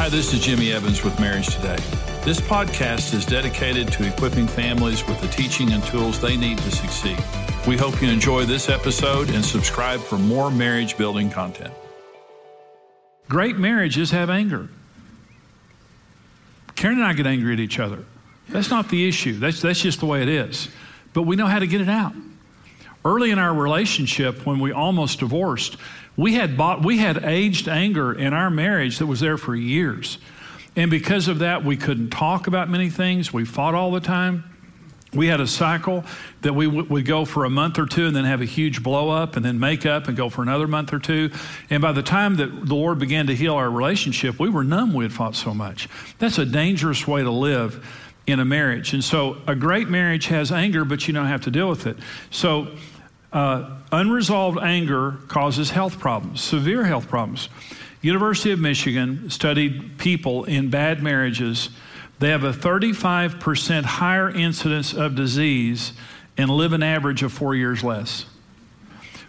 Hi, this is Jimmy Evans with Marriage Today. This podcast is dedicated to equipping families with the teaching and tools they need to succeed. We hope you enjoy this episode and subscribe for more marriage building content. Great marriages have anger. Karen and I get angry at each other. That's not the issue. That's, that's just the way it is. But we know how to get it out. Early in our relationship, when we almost divorced, we had bought, we had aged anger in our marriage that was there for years. And because of that, we couldn't talk about many things. We fought all the time. We had a cycle that we w- would go for a month or two and then have a huge blow up and then make up and go for another month or two. And by the time that the Lord began to heal our relationship, we were numb. We had fought so much. That's a dangerous way to live in a marriage. And so a great marriage has anger, but you don't have to deal with it. So uh, unresolved anger causes health problems, severe health problems. University of Michigan studied people in bad marriages. They have a 35% higher incidence of disease and live an average of four years less.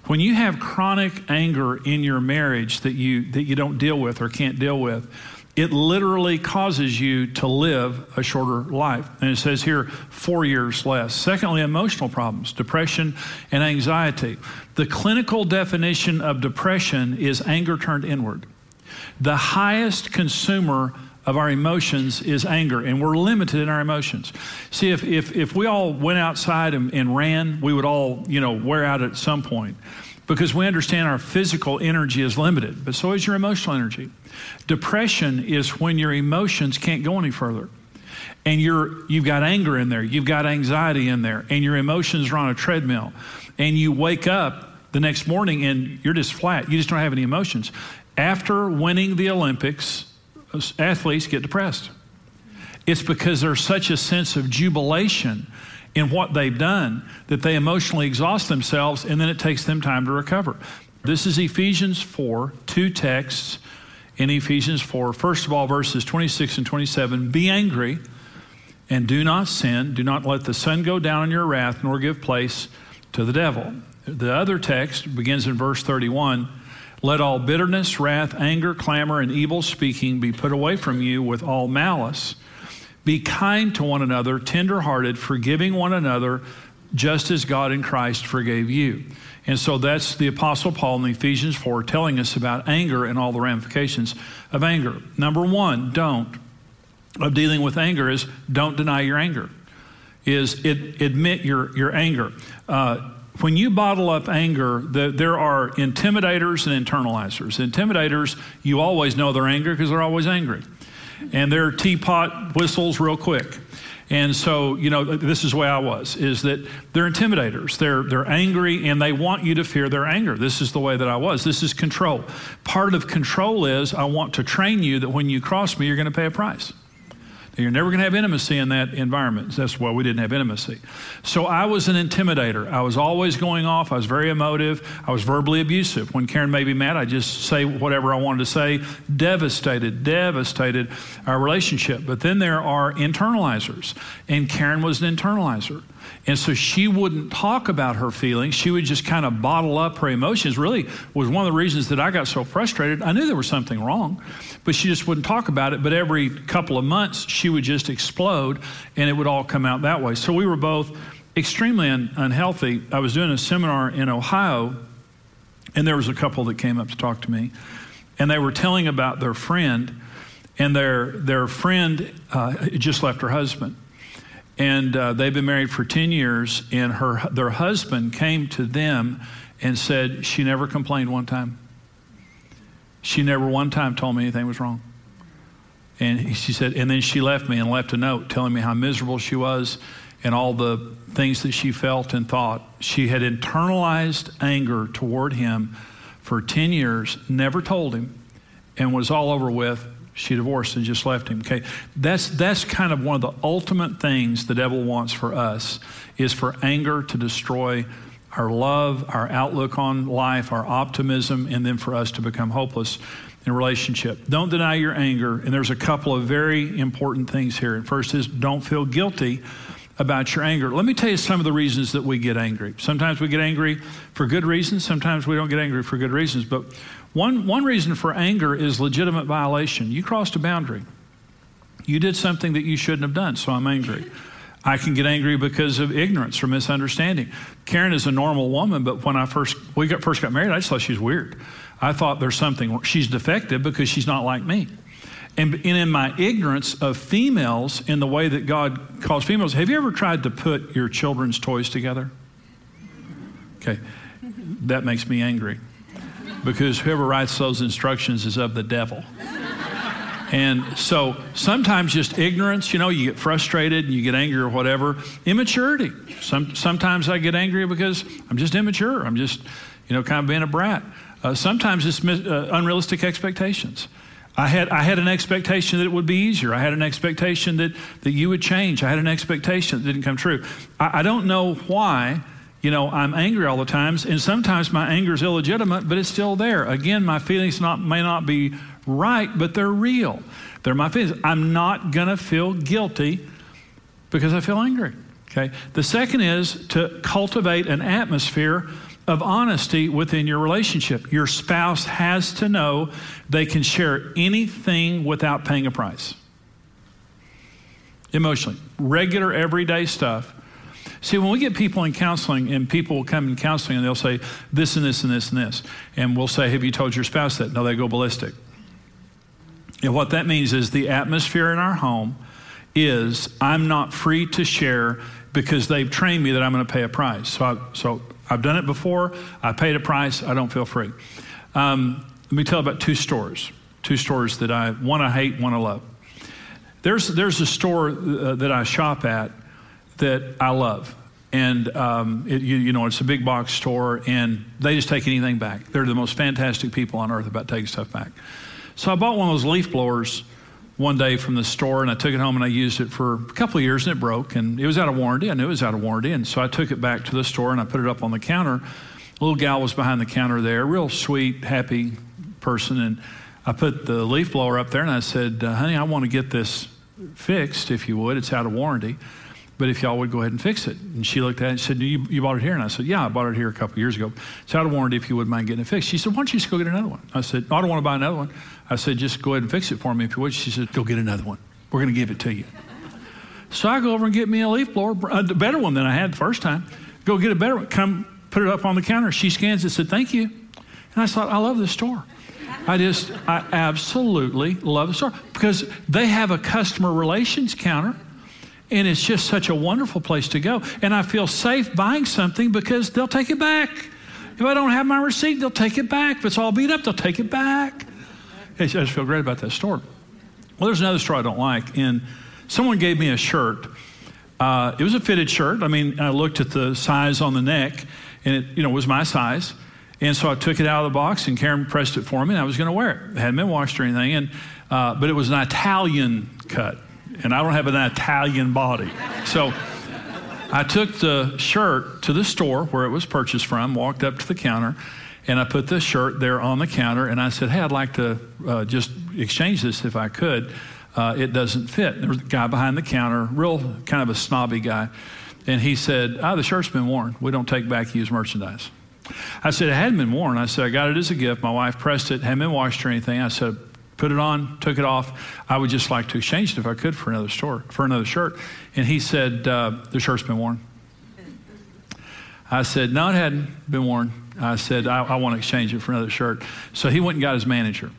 When you have chronic anger in your marriage that you, that you don't deal with or can't deal with, it literally causes you to live a shorter life. And it says here, four years less. Secondly, emotional problems, depression and anxiety. The clinical definition of depression is anger turned inward. The highest consumer of our emotions is anger, and we're limited in our emotions. See, if, if, if we all went outside and, and ran, we would all, you know, wear out at some point because we understand our physical energy is limited, but so is your emotional energy. Depression is when your emotions can't go any further. And you're, you've got anger in there, you've got anxiety in there, and your emotions are on a treadmill. And you wake up the next morning and you're just flat. You just don't have any emotions. After winning the Olympics, athletes get depressed. It's because there's such a sense of jubilation in what they've done that they emotionally exhaust themselves and then it takes them time to recover. This is Ephesians 4, two texts in Ephesians 4. First of all, verses 26 and 27 Be angry and do not sin. Do not let the sun go down on your wrath, nor give place to the devil. The other text begins in verse 31. Let all bitterness, wrath, anger, clamor, and evil speaking be put away from you with all malice. Be kind to one another, tenderhearted, forgiving one another, just as God in Christ forgave you. And so that's the Apostle Paul in Ephesians 4 telling us about anger and all the ramifications of anger. Number one, don't, of dealing with anger is don't deny your anger, is it, admit your, your anger. Uh, when you bottle up anger, the, there are intimidators and internalizers. Intimidators, you always know they're angry because they're always angry. And they're teapot whistles real quick. And so, you know, this is the way I was, is that they're intimidators. They're, they're angry and they want you to fear their anger. This is the way that I was. This is control. Part of control is I want to train you that when you cross me, you're going to pay a price. You're never going to have intimacy in that environment. That's why we didn't have intimacy. So I was an intimidator. I was always going off. I was very emotive. I was verbally abusive. When Karen made me mad, I just say whatever I wanted to say. Devastated, devastated our relationship. But then there are internalizers, and Karen was an internalizer. And so she wouldn't talk about her feelings. She would just kind of bottle up her emotions. Really was one of the reasons that I got so frustrated. I knew there was something wrong, but she just wouldn't talk about it. But every couple of months, she would just explode and it would all come out that way. So we were both extremely un- unhealthy. I was doing a seminar in Ohio, and there was a couple that came up to talk to me, and they were telling about their friend, and their, their friend uh, just left her husband and uh, they've been married for 10 years and her their husband came to them and said she never complained one time. She never one time told me anything was wrong. And she said and then she left me and left a note telling me how miserable she was and all the things that she felt and thought. She had internalized anger toward him for 10 years never told him and was all over with, she divorced and just left him. Okay, that's that's kind of one of the ultimate things the devil wants for us is for anger to destroy our love, our outlook on life, our optimism, and then for us to become hopeless in relationship. Don't deny your anger, and there's a couple of very important things here. And first is don't feel guilty about your anger. Let me tell you some of the reasons that we get angry. Sometimes we get angry for good reasons, sometimes we don't get angry for good reasons, but one, one reason for anger is legitimate violation. You crossed a boundary. You did something that you shouldn't have done, so I'm angry. I can get angry because of ignorance or misunderstanding. Karen is a normal woman, but when I first we got, first got married, I just thought she was weird. I thought there's something she's defective because she's not like me. And, and in my ignorance of females in the way that God calls females, have you ever tried to put your children's toys together? Okay, that makes me angry because whoever writes those instructions is of the devil. And so sometimes just ignorance, you know, you get frustrated and you get angry or whatever. Immaturity. Some, sometimes I get angry because I'm just immature. I'm just, you know, kind of being a brat. Uh, sometimes it's uh, unrealistic expectations. I had, I had an expectation that it would be easier. I had an expectation that, that you would change. I had an expectation that didn't come true. I, I don't know why, you know, I'm angry all the times, and sometimes my anger is illegitimate, but it's still there. Again, my feelings not, may not be right, but they're real. They're my feelings. I'm not going to feel guilty because I feel angry. Okay. The second is to cultivate an atmosphere of honesty within your relationship. Your spouse has to know they can share anything without paying a price. Emotionally, regular, everyday stuff. See, when we get people in counseling and people will come in counseling and they'll say this and this and this and this, and we'll say, Have you told your spouse that? No, they go ballistic. And what that means is the atmosphere in our home is I'm not free to share because they've trained me that I'm going to pay a price. So, I, so I've done it before. I paid a price. I don't feel free. Um, let me tell about two stores. Two stores that I one I hate, one I love. There's there's a store uh, that I shop at that I love, and um, it, you, you know it's a big box store, and they just take anything back. They're the most fantastic people on earth about taking stuff back. So I bought one of those leaf blowers one day from the store and I took it home and I used it for a couple of years and it broke and it was out of warranty. I knew it was out of warranty. And so I took it back to the store and I put it up on the counter. A little gal was behind the counter there, real sweet, happy person. And I put the leaf blower up there and I said, honey, I want to get this fixed if you would. It's out of warranty. But if y'all would go ahead and fix it. And she looked at it and said, you, you bought it here? And I said, Yeah, I bought it here a couple years ago. It's out of warranty if you wouldn't mind getting it fixed. She said, Why don't you just go get another one? I said, I don't want to buy another one. I said, Just go ahead and fix it for me if you would. She said, Go get another one. We're going to give it to you. So I go over and get me a leaf blower, a better one than I had the first time. Go get a better one. Come put it up on the counter. She scans it, said, Thank you. And I thought, I love this store. I just, I absolutely love the store because they have a customer relations counter and it's just such a wonderful place to go. And I feel safe buying something because they'll take it back. If I don't have my receipt, they'll take it back. If it's all beat up, they'll take it back. I just feel great about that store. Well, there's another store I don't like. And someone gave me a shirt. Uh, it was a fitted shirt. I mean, I looked at the size on the neck, and it, you know, was my size. And so I took it out of the box, and Karen pressed it for me, and I was going to wear it. It hadn't been washed or anything, and uh, but it was an Italian cut and I don't have an Italian body. So I took the shirt to the store where it was purchased from, walked up to the counter, and I put the shirt there on the counter, and I said, Hey, I'd like to uh, just exchange this if I could. Uh, it doesn't fit. There was a guy behind the counter, real kind of a snobby guy, and he said, Oh, the shirt's been worn. We don't take back used merchandise. I said, It hadn't been worn. I said, I got it as a gift. My wife pressed it, hadn't been washed or anything. I said, put it on, took it off. I would just like to exchange it if I could for another store, for another shirt. And he said, uh, the shirt's been worn. I said, no, it hadn't been worn. I said, I, I want to exchange it for another shirt. So he went and got his manager.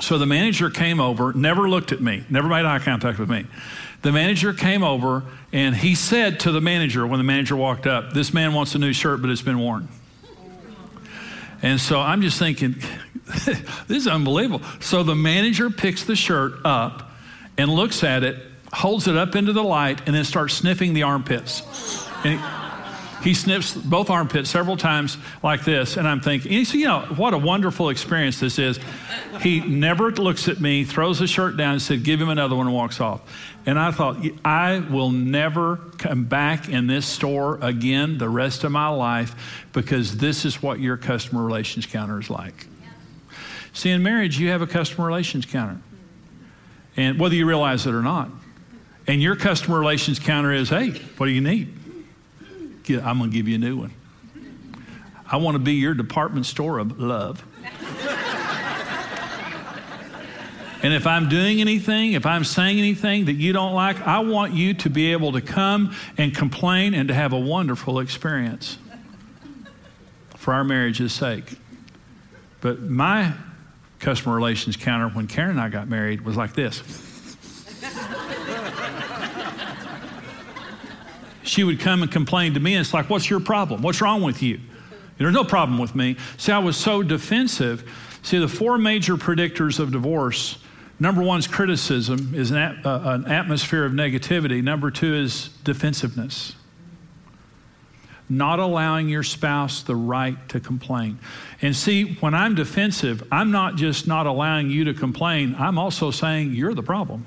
So the manager came over, never looked at me, never made eye contact with me. The manager came over and he said to the manager when the manager walked up, This man wants a new shirt, but it's been worn. And so I'm just thinking, this is unbelievable. So the manager picks the shirt up and looks at it, holds it up into the light, and then starts sniffing the armpits. And, he sniffs both armpits several times like this, and I'm thinking, you know, what a wonderful experience this is. He never looks at me, throws the shirt down, and said, "Give him another one," and walks off. And I thought, I will never come back in this store again the rest of my life because this is what your customer relations counter is like. See, in marriage, you have a customer relations counter. And whether you realize it or not. And your customer relations counter is hey, what do you need? I'm going to give you a new one. I want to be your department store of love. and if I'm doing anything, if I'm saying anything that you don't like, I want you to be able to come and complain and to have a wonderful experience for our marriage's sake. But my customer relations counter when Karen and I got married was like this. She would come and complain to me, and it's like, What's your problem? What's wrong with you? There's no problem with me. See, I was so defensive. See, the four major predictors of divorce number one is criticism, is an, uh, an atmosphere of negativity. Number two is defensiveness not allowing your spouse the right to complain. And see, when I'm defensive, I'm not just not allowing you to complain, I'm also saying you're the problem.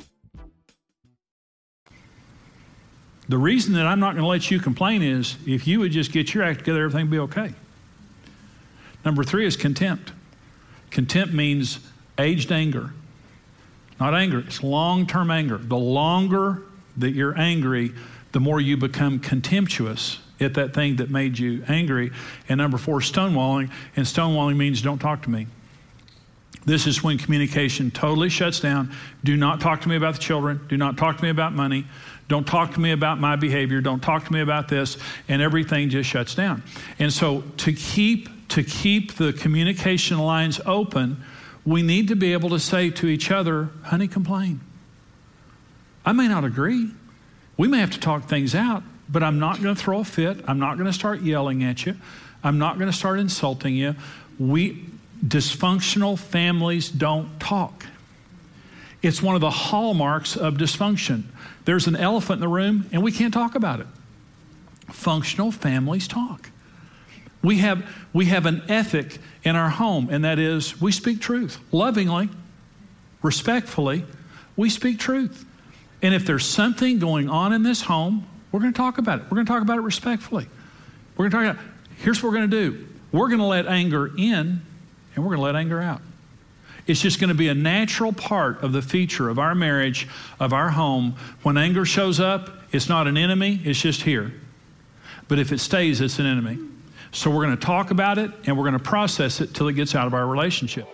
The reason that I'm not going to let you complain is if you would just get your act together, everything would be okay. Number three is contempt. Contempt means aged anger. Not anger, it's long term anger. The longer that you're angry, the more you become contemptuous at that thing that made you angry. And number four, stonewalling. And stonewalling means don't talk to me. This is when communication totally shuts down. Do not talk to me about the children. Do not talk to me about money. Don't talk to me about my behavior. Don't talk to me about this. And everything just shuts down. And so to keep to keep the communication lines open, we need to be able to say to each other, honey, complain. I may not agree. We may have to talk things out, but I'm not going to throw a fit. I'm not going to start yelling at you. I'm not going to start insulting you. We dysfunctional families don't talk. It's one of the hallmarks of dysfunction. There's an elephant in the room and we can't talk about it. Functional families talk. We have, we have an ethic in our home, and that is we speak truth lovingly, respectfully. We speak truth. And if there's something going on in this home, we're going to talk about it. We're going to talk about it respectfully. We're going to talk about here's what we're going to do. We're going to let anger in and we're going to let anger out. It's just going to be a natural part of the feature of our marriage, of our home. When anger shows up, it's not an enemy, it's just here. But if it stays, it's an enemy. So we're going to talk about it and we're going to process it till it gets out of our relationship.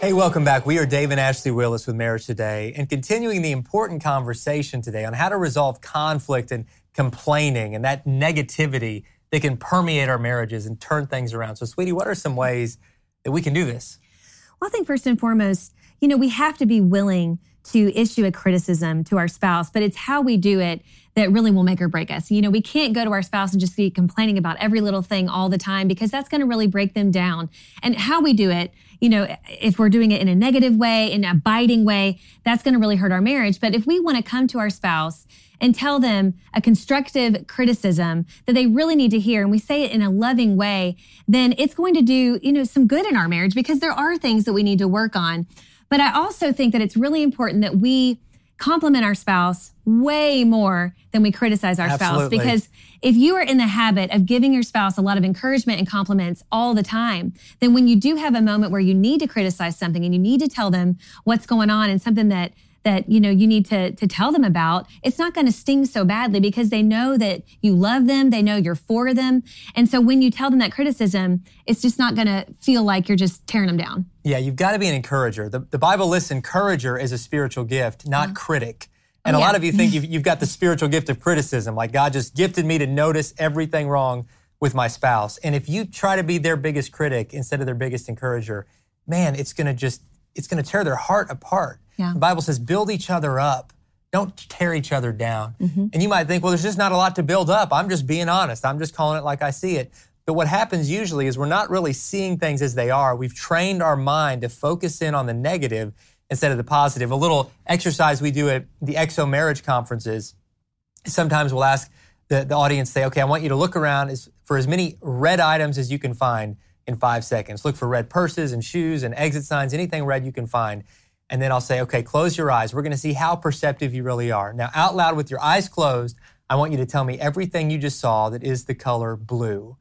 Hey, welcome back. We are Dave and Ashley Willis with Marriage Today and continuing the important conversation today on how to resolve conflict and complaining and that negativity that can permeate our marriages and turn things around. So, sweetie, what are some ways that we can do this? Well, I think first and foremost, you know, we have to be willing to issue a criticism to our spouse, but it's how we do it that really will make or break us. You know, we can't go to our spouse and just be complaining about every little thing all the time because that's going to really break them down. And how we do it, you know, if we're doing it in a negative way, in a biting way, that's going to really hurt our marriage. But if we want to come to our spouse and tell them a constructive criticism that they really need to hear and we say it in a loving way, then it's going to do, you know, some good in our marriage because there are things that we need to work on. But I also think that it's really important that we compliment our spouse way more than we criticize our Absolutely. spouse. Because if you are in the habit of giving your spouse a lot of encouragement and compliments all the time, then when you do have a moment where you need to criticize something and you need to tell them what's going on and something that that you know you need to to tell them about it's not going to sting so badly because they know that you love them they know you're for them and so when you tell them that criticism it's just not going to feel like you're just tearing them down yeah you've got to be an encourager the, the bible lists encourager as a spiritual gift not yeah. critic oh, And Oh, a lot of you think you've, you've got the spiritual gift of criticism, like God just gifted me to notice everything wrong with my spouse. And if you try to be their biggest critic instead of their biggest encourager, man, it's going to just it's going to tear their heart apart. Yeah. The Bible says build each other up. Don't tear each other down. Mm-hmm. And you might think, well, there's just not a lot to build up. I'm just being honest. I'm just calling it like I see it. But what happens usually is we're not really seeing things as they are. We've trained our mind to focus in on the negative instead of the positive. A little exercise we do at the XO marriage conferences sometimes we'll ask the, the audience, say, okay, I want you to look around as, for as many red items as you can find in five seconds. Look for red purses and shoes and exit signs, anything red you can find. And then I'll say, okay, close your eyes. We're going to see how perceptive you really are. Now, out loud with your eyes closed, I want you to tell me everything you just saw that is the color blue.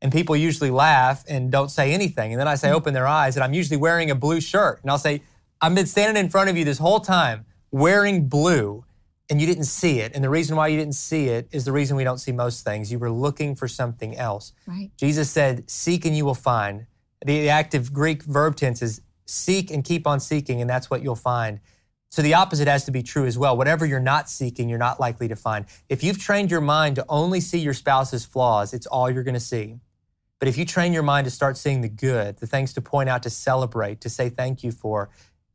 And people usually laugh and don't say anything. And then I say, open their eyes, and I'm usually wearing a blue shirt. And I'll say, I've been standing in front of you this whole time wearing blue, and you didn't see it. And the reason why you didn't see it is the reason we don't see most things. You were looking for something else. Right. Jesus said, Seek and you will find. The, the active Greek verb tense is seek and keep on seeking, and that's what you'll find. So the opposite has to be true as well. Whatever you're not seeking, you're not likely to find. If you've trained your mind to only see your spouse's flaws, it's all you're going to see. But if you train your mind to start seeing the good, the things to point out, to celebrate, to say thank you for,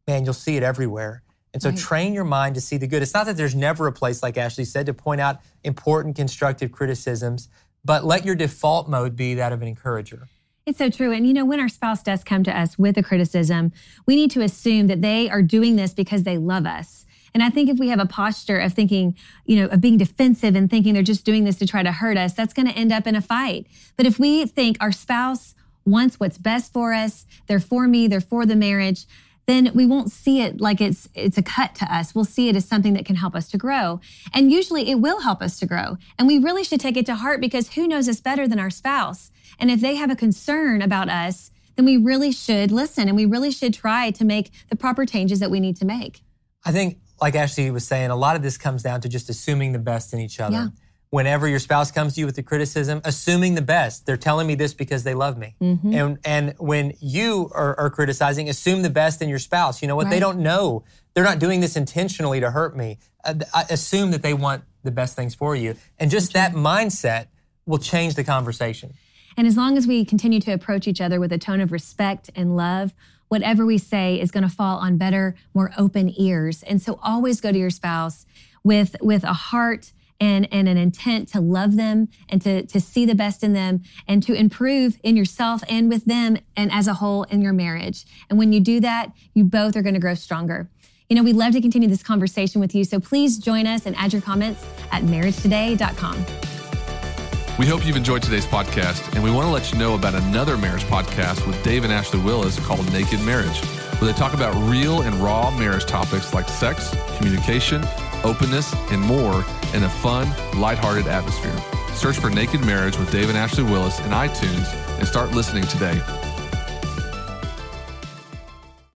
man, you'll see it everywhere. And so Right. train your mind to see the good. It's not that there's never a place, like Ashley said, to point out important constructive criticisms, but let your default mode be that of an encourager. It's so true. And you know, when our spouse does come to us with a criticism, we need to assume that they are doing this because they love us. And I think if we have a posture of thinking, you know, of being defensive and thinking they're just doing this to try to hurt us, that's going to end up in a fight. But if we think our spouse wants what's best for us, they're for me, they're for the marriage, then we won't see it like it's it's a cut to us. We'll see it as something that can help us to grow. And usually it will help us to grow. And we really should take it to heart because who knows us better than our spouse? And if they have a concern about us, then we really should listen and we really should try to make the proper changes that we need to make. I think, like Ashley was saying, a lot of this comes down to just assuming the best in each other. Yeah. Whenever your spouse comes to you with the criticism, assuming the best. They're telling me this because they love me. Mm-hmm. And and when you are, are criticizing, assume the best in your spouse. You know what? They don't know. They're not doing this intentionally to hurt me. Uh, I assume that they want the best things for you. And just that mindset will change the conversation. And as long as we continue to approach each other with a tone of respect and love, whatever we say is going to fall on better, more open ears. And so always go to your spouse with with a heart and, and an intent to love them and to, to see the best in them and to improve in yourself and with them and as a whole in your marriage. And when you do that, you both are going to grow stronger. You know, we'd love to continue this conversation with you. So please join us and add your comments at marriagetoday.com. We hope you've enjoyed today's podcast, and we want to let you know about another marriage podcast with Dave and Ashley Willis called Naked Marriage, where they talk about real and raw marriage topics like sex, communication, openness, and more in a fun, lighthearted atmosphere. Search for Naked Marriage with Dave and Ashley Willis in iTunes and start listening today.